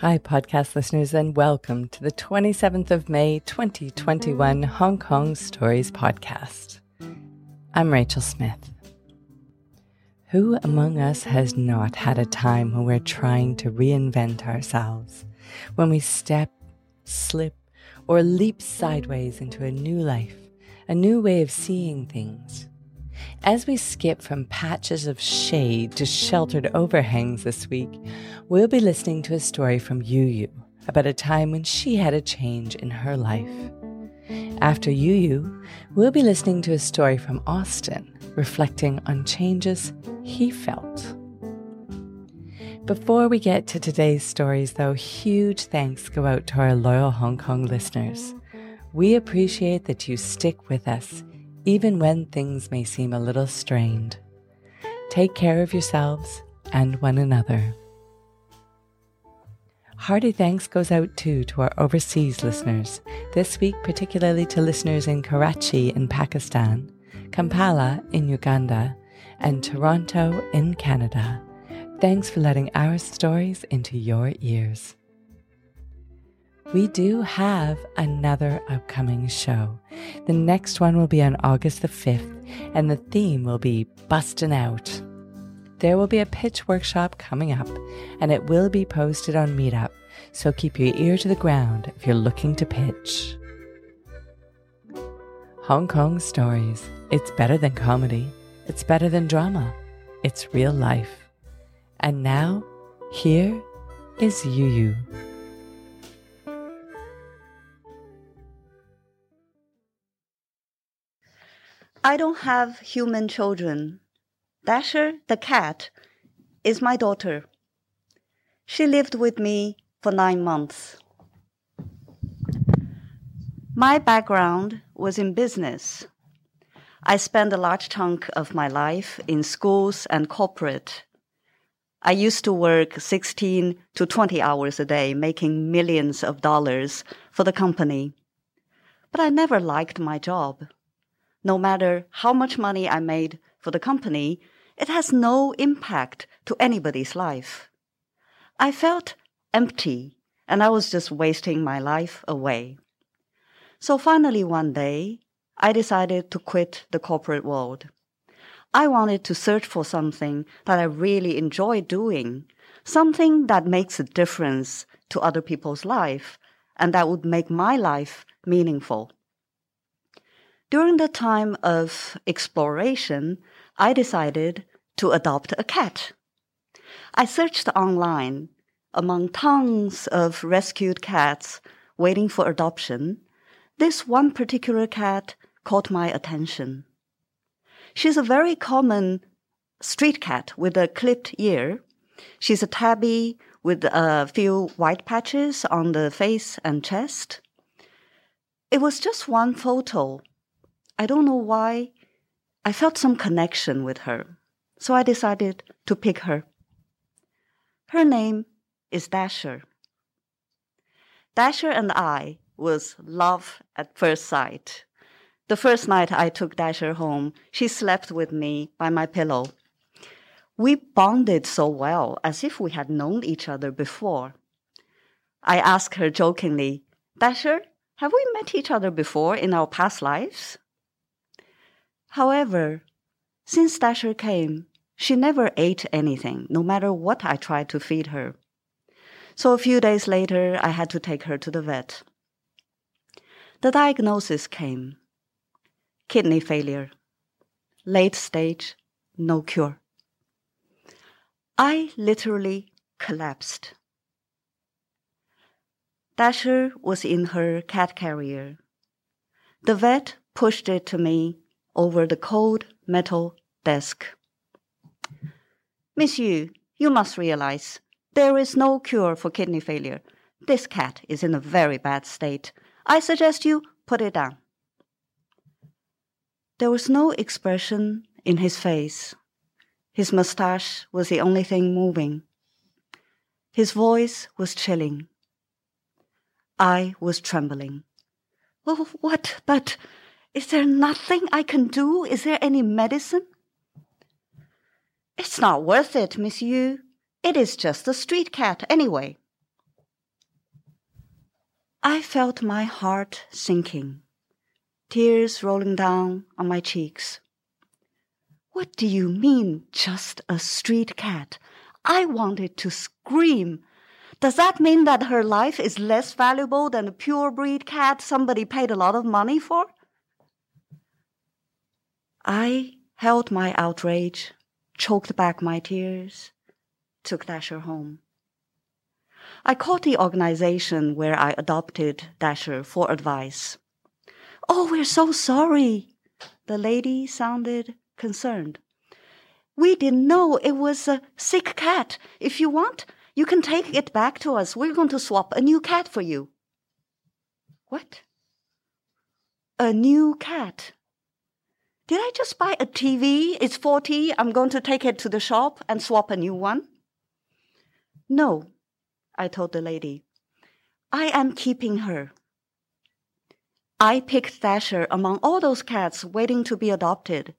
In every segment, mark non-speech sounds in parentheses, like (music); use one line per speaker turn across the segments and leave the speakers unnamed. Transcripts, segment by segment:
Hi, podcast listeners, and welcome to the 27th of May 2021 Hong Kong Stories podcast. I'm Rachel Smith. Who among us has not had a time when we're trying to reinvent ourselves, when we step, slip, or leap sideways into a new life, a new way of seeing things? As we skip from patches of shade to sheltered overhangs this week, we'll be listening to a story from Yu about a time when she had a change in her life. After Yu we'll be listening to a story from Austin, reflecting on changes he felt. Before we get to today's stories, though, huge thanks go out to our loyal Hong Kong listeners. We appreciate that you stick with us even when things may seem a little strained. Take care of yourselves and one another. Hearty thanks goes out too to our overseas listeners, this week particularly to listeners in Karachi in Pakistan, Kampala in Uganda, and Toronto in Canada. Thanks for letting our stories into your ears we do have another upcoming show. The next one will be on August the 5th, and the theme will be Bustin' Out. There will be a pitch workshop coming up, and it will be posted on Meetup, so keep your ear to the ground if you're looking to pitch. Hong Kong Stories. It's better than comedy. It's better than drama. It's real life. And now, here is Yu Yu.
I don't have human children. Dasher, the cat, is my daughter. She lived with me for nine months. My background was in business. I spent a large chunk of my life in schools and corporate. I used to work 16 to 20 hours a day, making millions of dollars for the company. But I never liked my job no matter how much money I made for the company, it has no impact to anybody's life. I felt empty and I was just wasting my life away. So finally one day, I decided to quit the corporate world. I wanted to search for something that I really enjoy doing, something that makes a difference to other people's life and that would make my life meaningful. During the time of exploration, I decided to adopt a cat. I searched online among tons of rescued cats waiting for adoption. This one particular cat caught my attention. She's a very common street cat with a clipped ear. She's a tabby with a few white patches on the face and chest. It was just one photo I don't know why, I felt some connection with her. So I decided to pick her. Her name is Dasher. Dasher and I was love at first sight. The first night I took Dasher home, she slept with me by my pillow. We bonded so well as if we had known each other before. I asked her jokingly, Dasher, have we met each other before in our past lives? However, since Dasher came, she never ate anything, no matter what I tried to feed her. So a few days later, I had to take her to the vet. The diagnosis came kidney failure, late stage, no cure. I literally collapsed. Dasher was in her cat carrier. The vet pushed it to me over the cold metal desk. Miss Yu, you must realize there is no cure for kidney failure. This cat is in a very bad state. I suggest you put it down. There was no expression in his face. His mustache was the only thing moving. His voice was chilling. I was trembling. Oh, what? But is there nothing I can do? Is there any medicine? It's not worth it, Miss Yu. It is just a street cat anyway. I felt my heart sinking, tears rolling down on my cheeks. What do you mean, just a street cat? I wanted to scream. Does that mean that her life is less valuable than a pure breed cat somebody paid a lot of money for? I held my outrage, choked back my tears, took Dasher home. I called the organization where I adopted Dasher for advice. Oh, we're so sorry. The lady sounded concerned. We didn't know it was a sick cat. If you want, you can take it back to us. We're going to swap a new cat for you. What? A new cat? Did I just buy a TV? It's 40. I'm going to take it to the shop and swap a new one? No, I told the lady. I am keeping her. I picked Dasher among all those cats waiting to be adopted.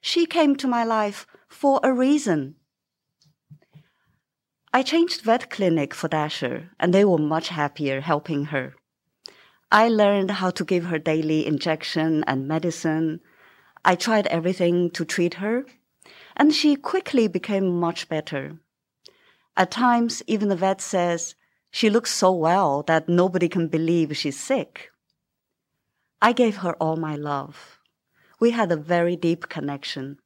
She came to my life for a reason. I changed vet clinic for Dasher, and they were much happier helping her. I learned how to give her daily injection and medicine. I tried everything to treat her, and she quickly became much better. At times, even the vet says she looks so well that nobody can believe she's sick. I gave her all my love. We had a very deep connection.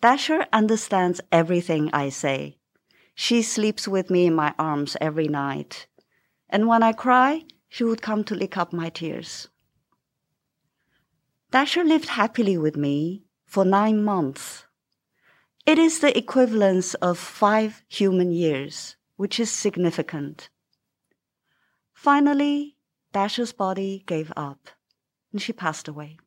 Dasher understands everything I say. She sleeps with me in my arms every night. And when I cry, she would come to lick up my tears. Dasher lived happily with me for nine months. It is the equivalence of five human years, which is significant. Finally, Dasher's body gave up and she passed away.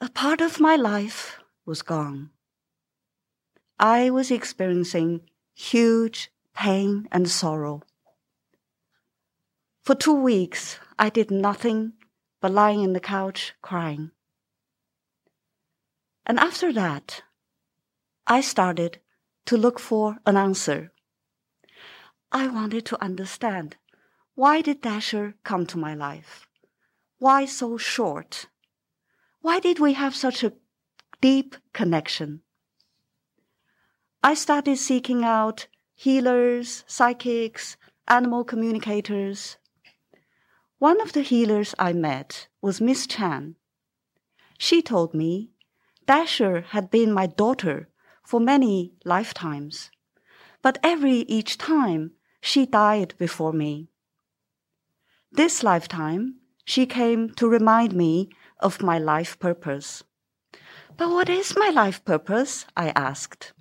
A part of my life was gone. I was experiencing huge pain and sorrow. For two weeks, I did nothing but lying in the couch crying. And after that, I started to look for an answer. I wanted to understand why did Dasher come to my life? Why so short? Why did we have such a deep connection? I started seeking out healers, psychics, animal communicators. One of the healers I met was Miss Chan. She told me Dasher had been my daughter for many lifetimes, but every each time she died before me. This lifetime, she came to remind me of my life purpose. But what is my life purpose? I asked.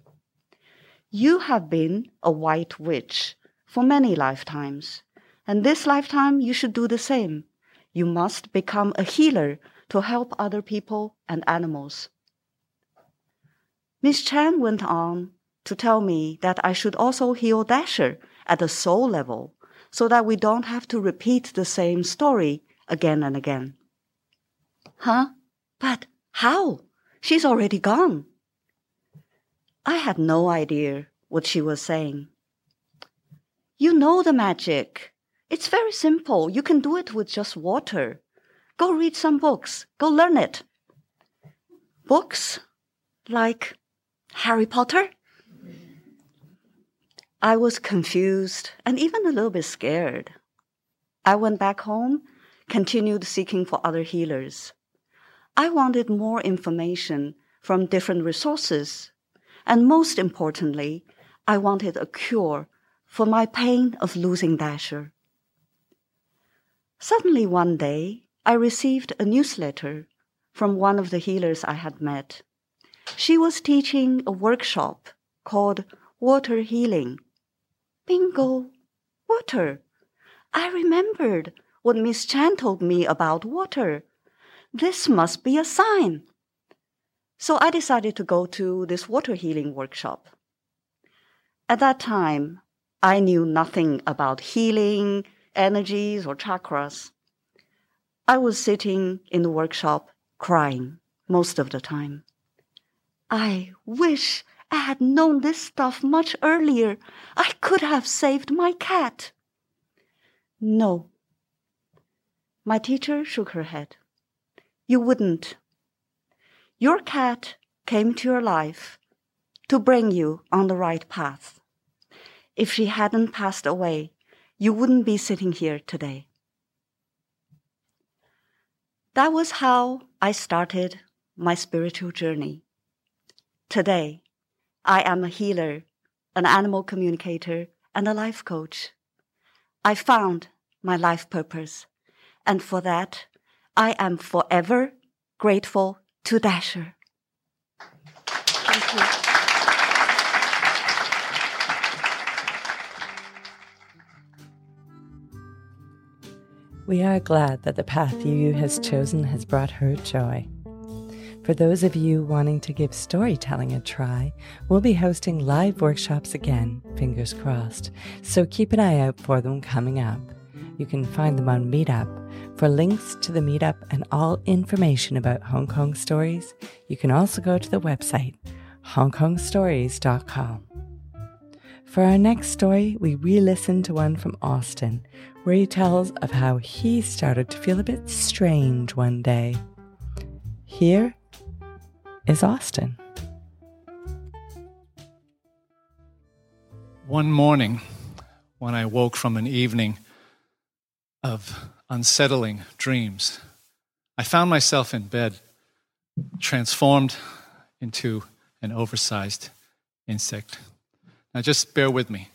You have been a white witch for many lifetimes, and this lifetime you should do the same. You must become a healer to help other people and animals. Miss Chan went on to tell me that I should also heal Dasher at the soul level so that we don't have to repeat the same story again and again. Huh? But how? She's already gone. I had no idea what she was saying. You know the magic. It's very simple. You can do it with just water. Go read some books. Go learn it. Books? Like Harry Potter? I was confused and even a little bit scared. I went back home, continued seeking for other healers. I wanted more information from different resources, and most importantly, I wanted a cure for my pain of losing Dasher. Suddenly one day, I received a newsletter from one of the healers I had met. She was teaching a workshop called Water Healing. Bingo! Water! I remembered what Miss Chan told me about water. This must be a sign. So I decided to go to this water healing workshop. At that time, I knew nothing about healing, energies, or chakras. I was sitting in the workshop crying most of the time. I wish I had known this stuff much earlier. I could have saved my cat. No. My teacher shook her head. You wouldn't. Your cat came to your life to bring you on the right path. If she hadn't passed away, you wouldn't be sitting here today. That was how I started my spiritual journey. Today, I am a healer, an animal communicator, and a life coach. I found my life purpose, and for that, I am forever grateful to Dasher. Thank you.
We are glad that the path Yu has chosen has brought her joy. For those of you wanting to give storytelling a try, we'll be hosting live workshops again, fingers crossed, so keep an eye out for them coming up. You can find them on Meetup. For links to the Meetup and all information about Hong Kong stories, you can also go to the website hongkongstories.com. For our next story, we re listen to one from Austin, where he tells of how he started to feel a bit strange one day. Here is Austin.
One morning, when I woke from an evening of unsettling dreams, I found myself in bed, transformed into an oversized insect. Now, just bear with me.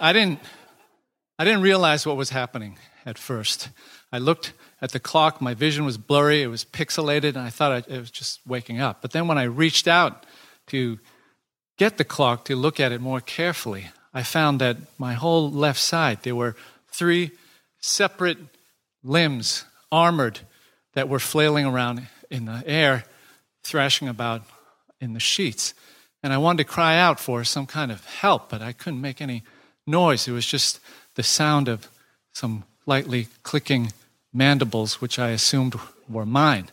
I didn't, I didn't realize what was happening at first. I looked at the clock, my vision was blurry, it was pixelated, and I thought I, it was just waking up. But then when I reached out to get the clock to look at it more carefully, I found that my whole left side, there were three separate limbs, armored, that were flailing around in the air, thrashing about in the sheets. And I wanted to cry out for some kind of help, but I couldn't make any noise. It was just the sound of some lightly clicking mandibles, which I assumed were mine.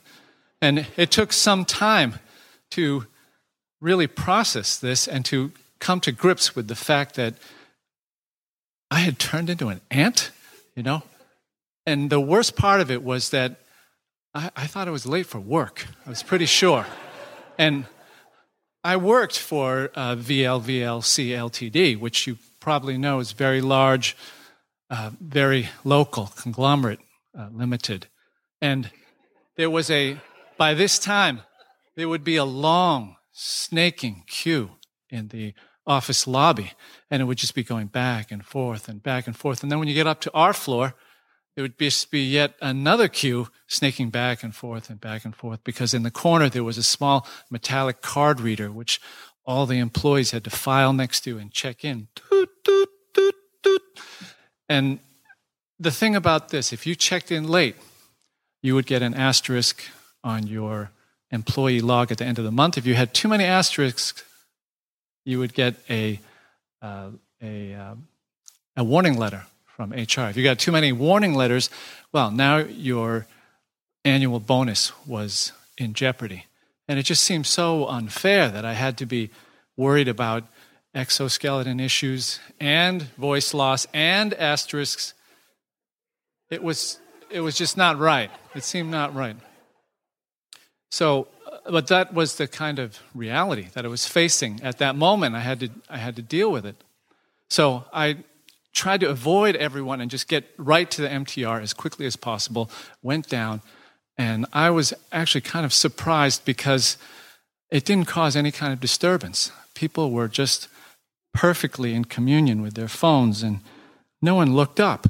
And it took some time to really process this and to come to grips with the fact that I had turned into an ant, you know? And the worst part of it was that I, I thought I was late for work. I was pretty sure. And I worked for uh, VLVLC Ltd., which you probably know is very large, uh, very local, conglomerate uh, limited. And there was a, by this time, there would be a long, snaking queue in the office lobby, and it would just be going back and forth and back and forth. And then when you get up to our floor, there would just be yet another queue snaking back and forth and back and forth because in the corner there was a small metallic card reader which all the employees had to file next to and check in. And the thing about this, if you checked in late, you would get an asterisk on your employee log at the end of the month. If you had too many asterisks, you would get a, uh, a, uh, a warning letter from HR. If you got too many warning letters, well, now your annual bonus was in jeopardy. And it just seemed so unfair that I had to be worried about exoskeleton issues and voice loss and asterisks it was, it was just not right. It seemed not right. So, uh, but that was the kind of reality that I was facing at that moment. I had to, I had to deal with it. So I tried to avoid everyone and just get right to the MTR as quickly as possible, went down, and I was actually kind of surprised because it didn't cause any kind of disturbance. People were just perfectly in communion with their phones, and no one looked up.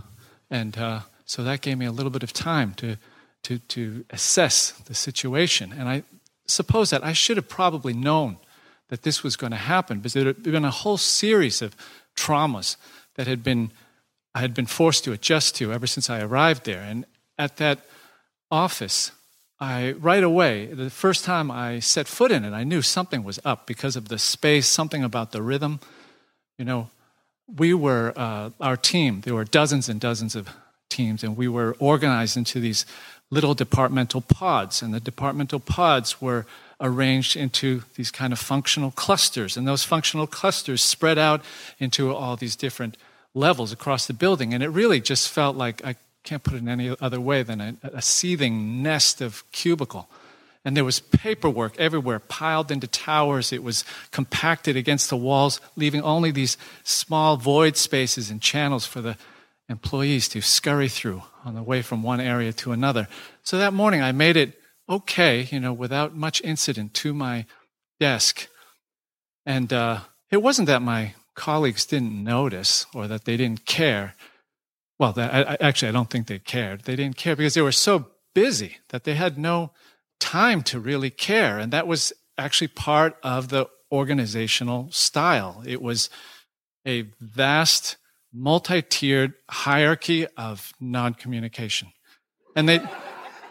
And uh, so that gave me a little bit of time to, to, to assess the situation. And I suppose that I should have probably known that this was going to happen because there had been a whole series of traumas that had been, I had been forced to adjust to ever since I arrived there. And at that office, I right away, the first time I set foot in it, I knew something was up because of the space, something about the rhythm. You know, we were, uh, our team, there were dozens and dozens of teams, and we were organized into these little departmental pods. And the departmental pods were arranged into these kind of functional clusters. And those functional clusters spread out into all these different levels across the building. And it really just felt like I can't put it in any other way than a, a seething nest of cubicle. And there was paperwork everywhere, piled into towers. It was compacted against the walls, leaving only these small void spaces and channels for the employees to scurry through on the way from one area to another. So that morning, I made it okay, you know, without much incident to my desk. And uh, it wasn't that my colleagues didn't notice or that they didn't care. Well, that, I, actually, I don't think they cared. They didn't care because they were so busy that they had no time to really care. And that was actually part of the organizational style. It was a vast, multi tiered hierarchy of non communication. And they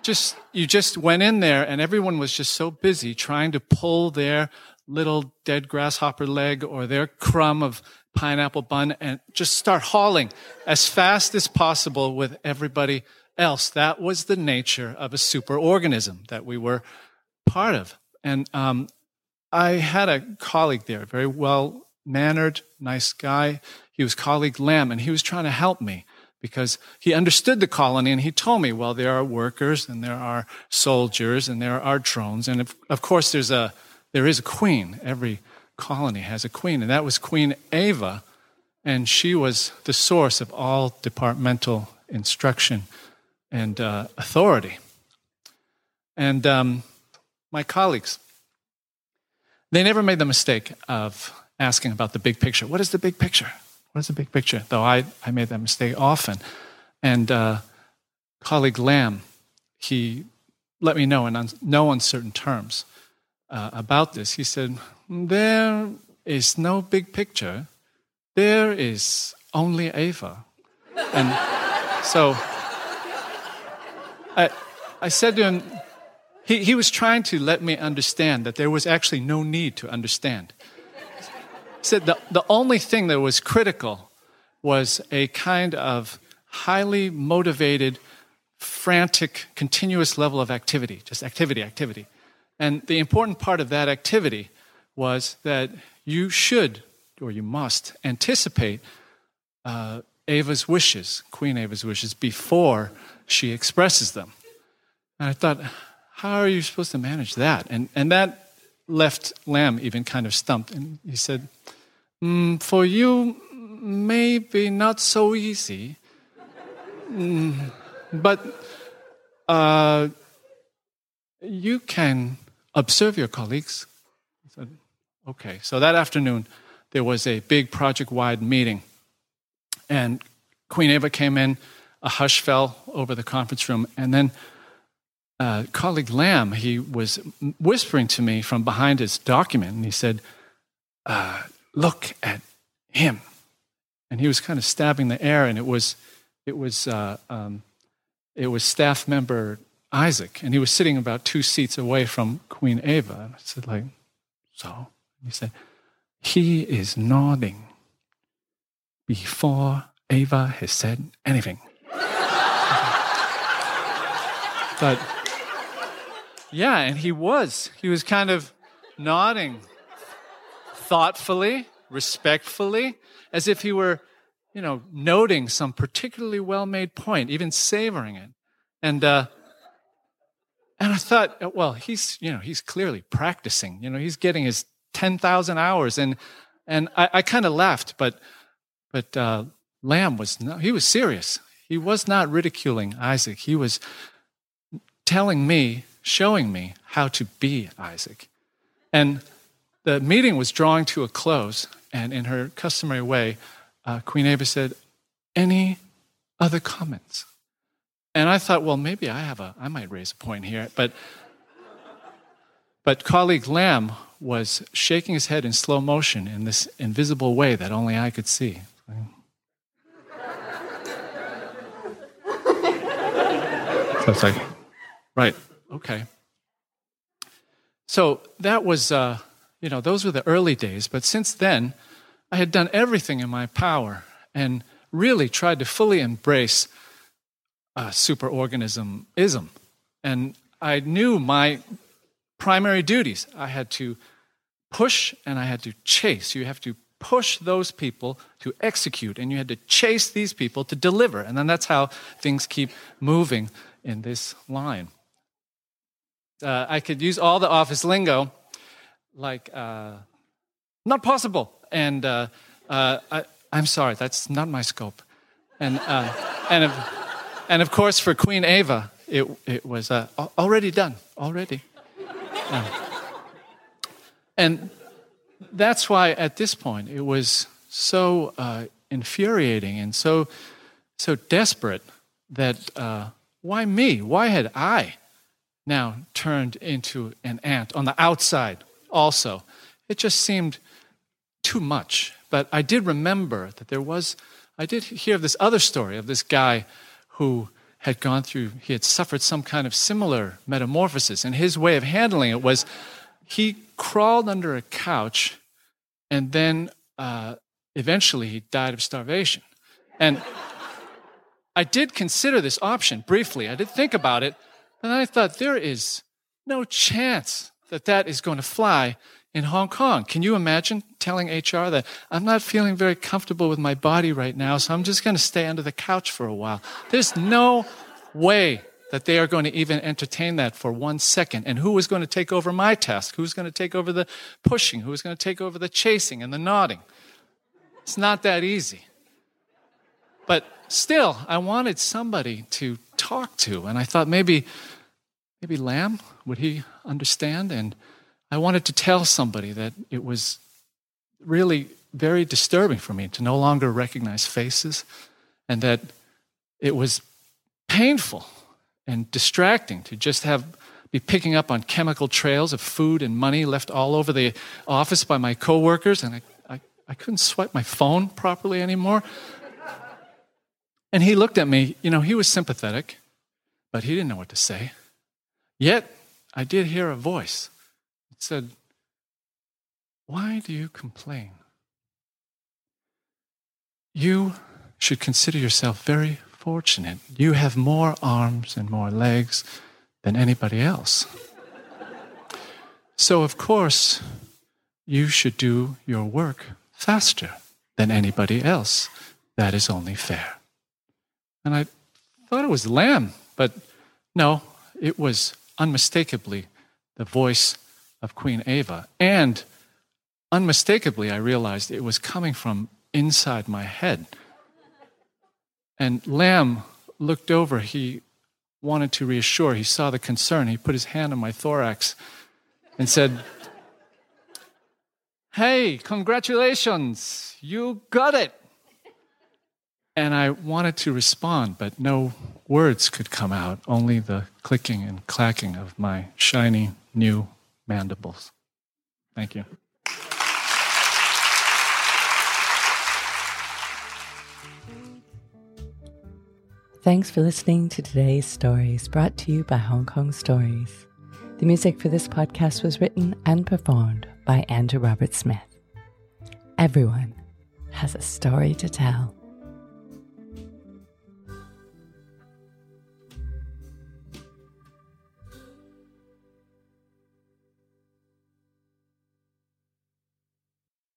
just, you just went in there and everyone was just so busy trying to pull their little dead grasshopper leg or their crumb of pineapple bun and just start hauling as fast as possible with everybody else. That was the nature of a superorganism that we were part of. And um, I had a colleague there, very well mannered, nice guy. He was colleague Lamb, and he was trying to help me because he understood the colony and he told me, well, there are workers and there are soldiers and there are drones. And of, of course, there's a, there is a queen. Every colony has a queen. And that was Queen Ava. And she was the source of all departmental instruction and uh, authority. And um, my colleagues, they never made the mistake of asking about the big picture. What is the big picture? What is the big picture? Though I, I made that mistake often. And uh, colleague Lamb, he let me know in un- no uncertain terms uh, about this. He said, There is no big picture, there is only Ava. And so I, I said to him, he, he was trying to let me understand that there was actually no need to understand. He said the, the only thing that was critical was a kind of highly motivated, frantic, continuous level of activity, just activity, activity. And the important part of that activity was that you should, or you must, anticipate uh, Ava's wishes, Queen Ava's wishes, before she expresses them. And I thought, how are you supposed to manage that? And, and that left Lamb even kind of stumped. And he said, mm, For you, maybe not so easy. Mm, but uh, you can observe your colleagues. I said, Okay. So that afternoon, there was a big project wide meeting. And Queen Ava came in a hush fell over the conference room. And then uh, colleague Lamb, he was whispering to me from behind his document, and he said, uh, "Look at him." And he was kind of stabbing the air, and it was, it was, uh, um, it was staff member Isaac, and he was sitting about two seats away from Queen Ava. And I said, like, so? He said, he is nodding before Ava has said anything. But yeah, and he was. He was kind of nodding thoughtfully, respectfully, as if he were, you know, noting some particularly well made point, even savoring it. And, uh, and I thought, well, he's, you know, he's clearly practicing. You know, he's getting his 10,000 hours. And, and I, I kind of laughed, but, but uh, Lamb was, no, he was serious. He was not ridiculing Isaac. He was telling me, showing me how to be Isaac. And the meeting was drawing to a close, and in her customary way, uh, Queen Ava said, Any other comments? And I thought, well, maybe I have a, I might raise a point here. But, but colleague Lamb was shaking his head in slow motion in this invisible way that only I could see. (laughs) So it's like, Right. Okay. So that was, uh, you know, those were the early days. But since then, I had done everything in my power and really tried to fully embrace uh, superorganismism. And I knew my primary duties. I had to push and I had to chase. You have to push those people to execute, and you had to chase these people to deliver. And then that's how things keep moving in this line. Uh, I could use all the office lingo, like uh, not possible, and uh, uh I, am sorry, that's not my scope, and uh, and of, and of course for Queen Ava, it it was uh, already done, already, and that's why at this point it was so infuriating and so so desperate that why me? Why had I now turned into an ant on the outside also? It just seemed too much. But I did remember that there was, I did hear of this other story of this guy who had gone through, he had suffered some kind of similar metamorphosis. And his way of handling it was he crawled under a couch and then uh, eventually he died of starvation. And I did consider this option briefly. I did think about it, and I thought there is no chance that that is going to fly in Hong Kong. Can you imagine telling HR that I'm not feeling very comfortable with my body right now, so I'm just going to stay under the couch for a while? There's no way that they are going to even entertain that for one second. And who is going to take over my task? Who's going to take over the pushing? Who's going to take over the chasing and the nodding? It's not that easy. But still, I wanted somebody to talk to. And I thought maybe, maybe Lamb, would he understand? And I wanted to tell somebody that it was really very disturbing for me to no longer recognize faces and that it was painful and distracting to just have be picking up on chemical trails of food and money left all over the office by my coworkers and I, I, I couldn't swipe my phone properly anymore and he looked at me, you know, he was sympathetic, but he didn't know what to say. Yet, I did hear a voice. It said, Why do you complain? You should consider yourself very fortunate. You have more arms and more legs than anybody else. So, of course, you should do your work faster than anybody else. That is only fair. And I thought it was lamb, but no, it was unmistakably the voice of Queen Ava. And unmistakably, I realized it was coming from inside my head. And Lamb looked over. He wanted to reassure. He saw the concern. He put his hand on my thorax and said, Hey, congratulations, you got it. And I wanted to respond, but no words could come out, only the clicking and clacking of my shiny new mandibles. Thank you.
Thanks for listening to today's stories brought to you by Hong Kong Stories. The music for this podcast was written and performed by Andrew Robert Smith. Everyone has a story to tell.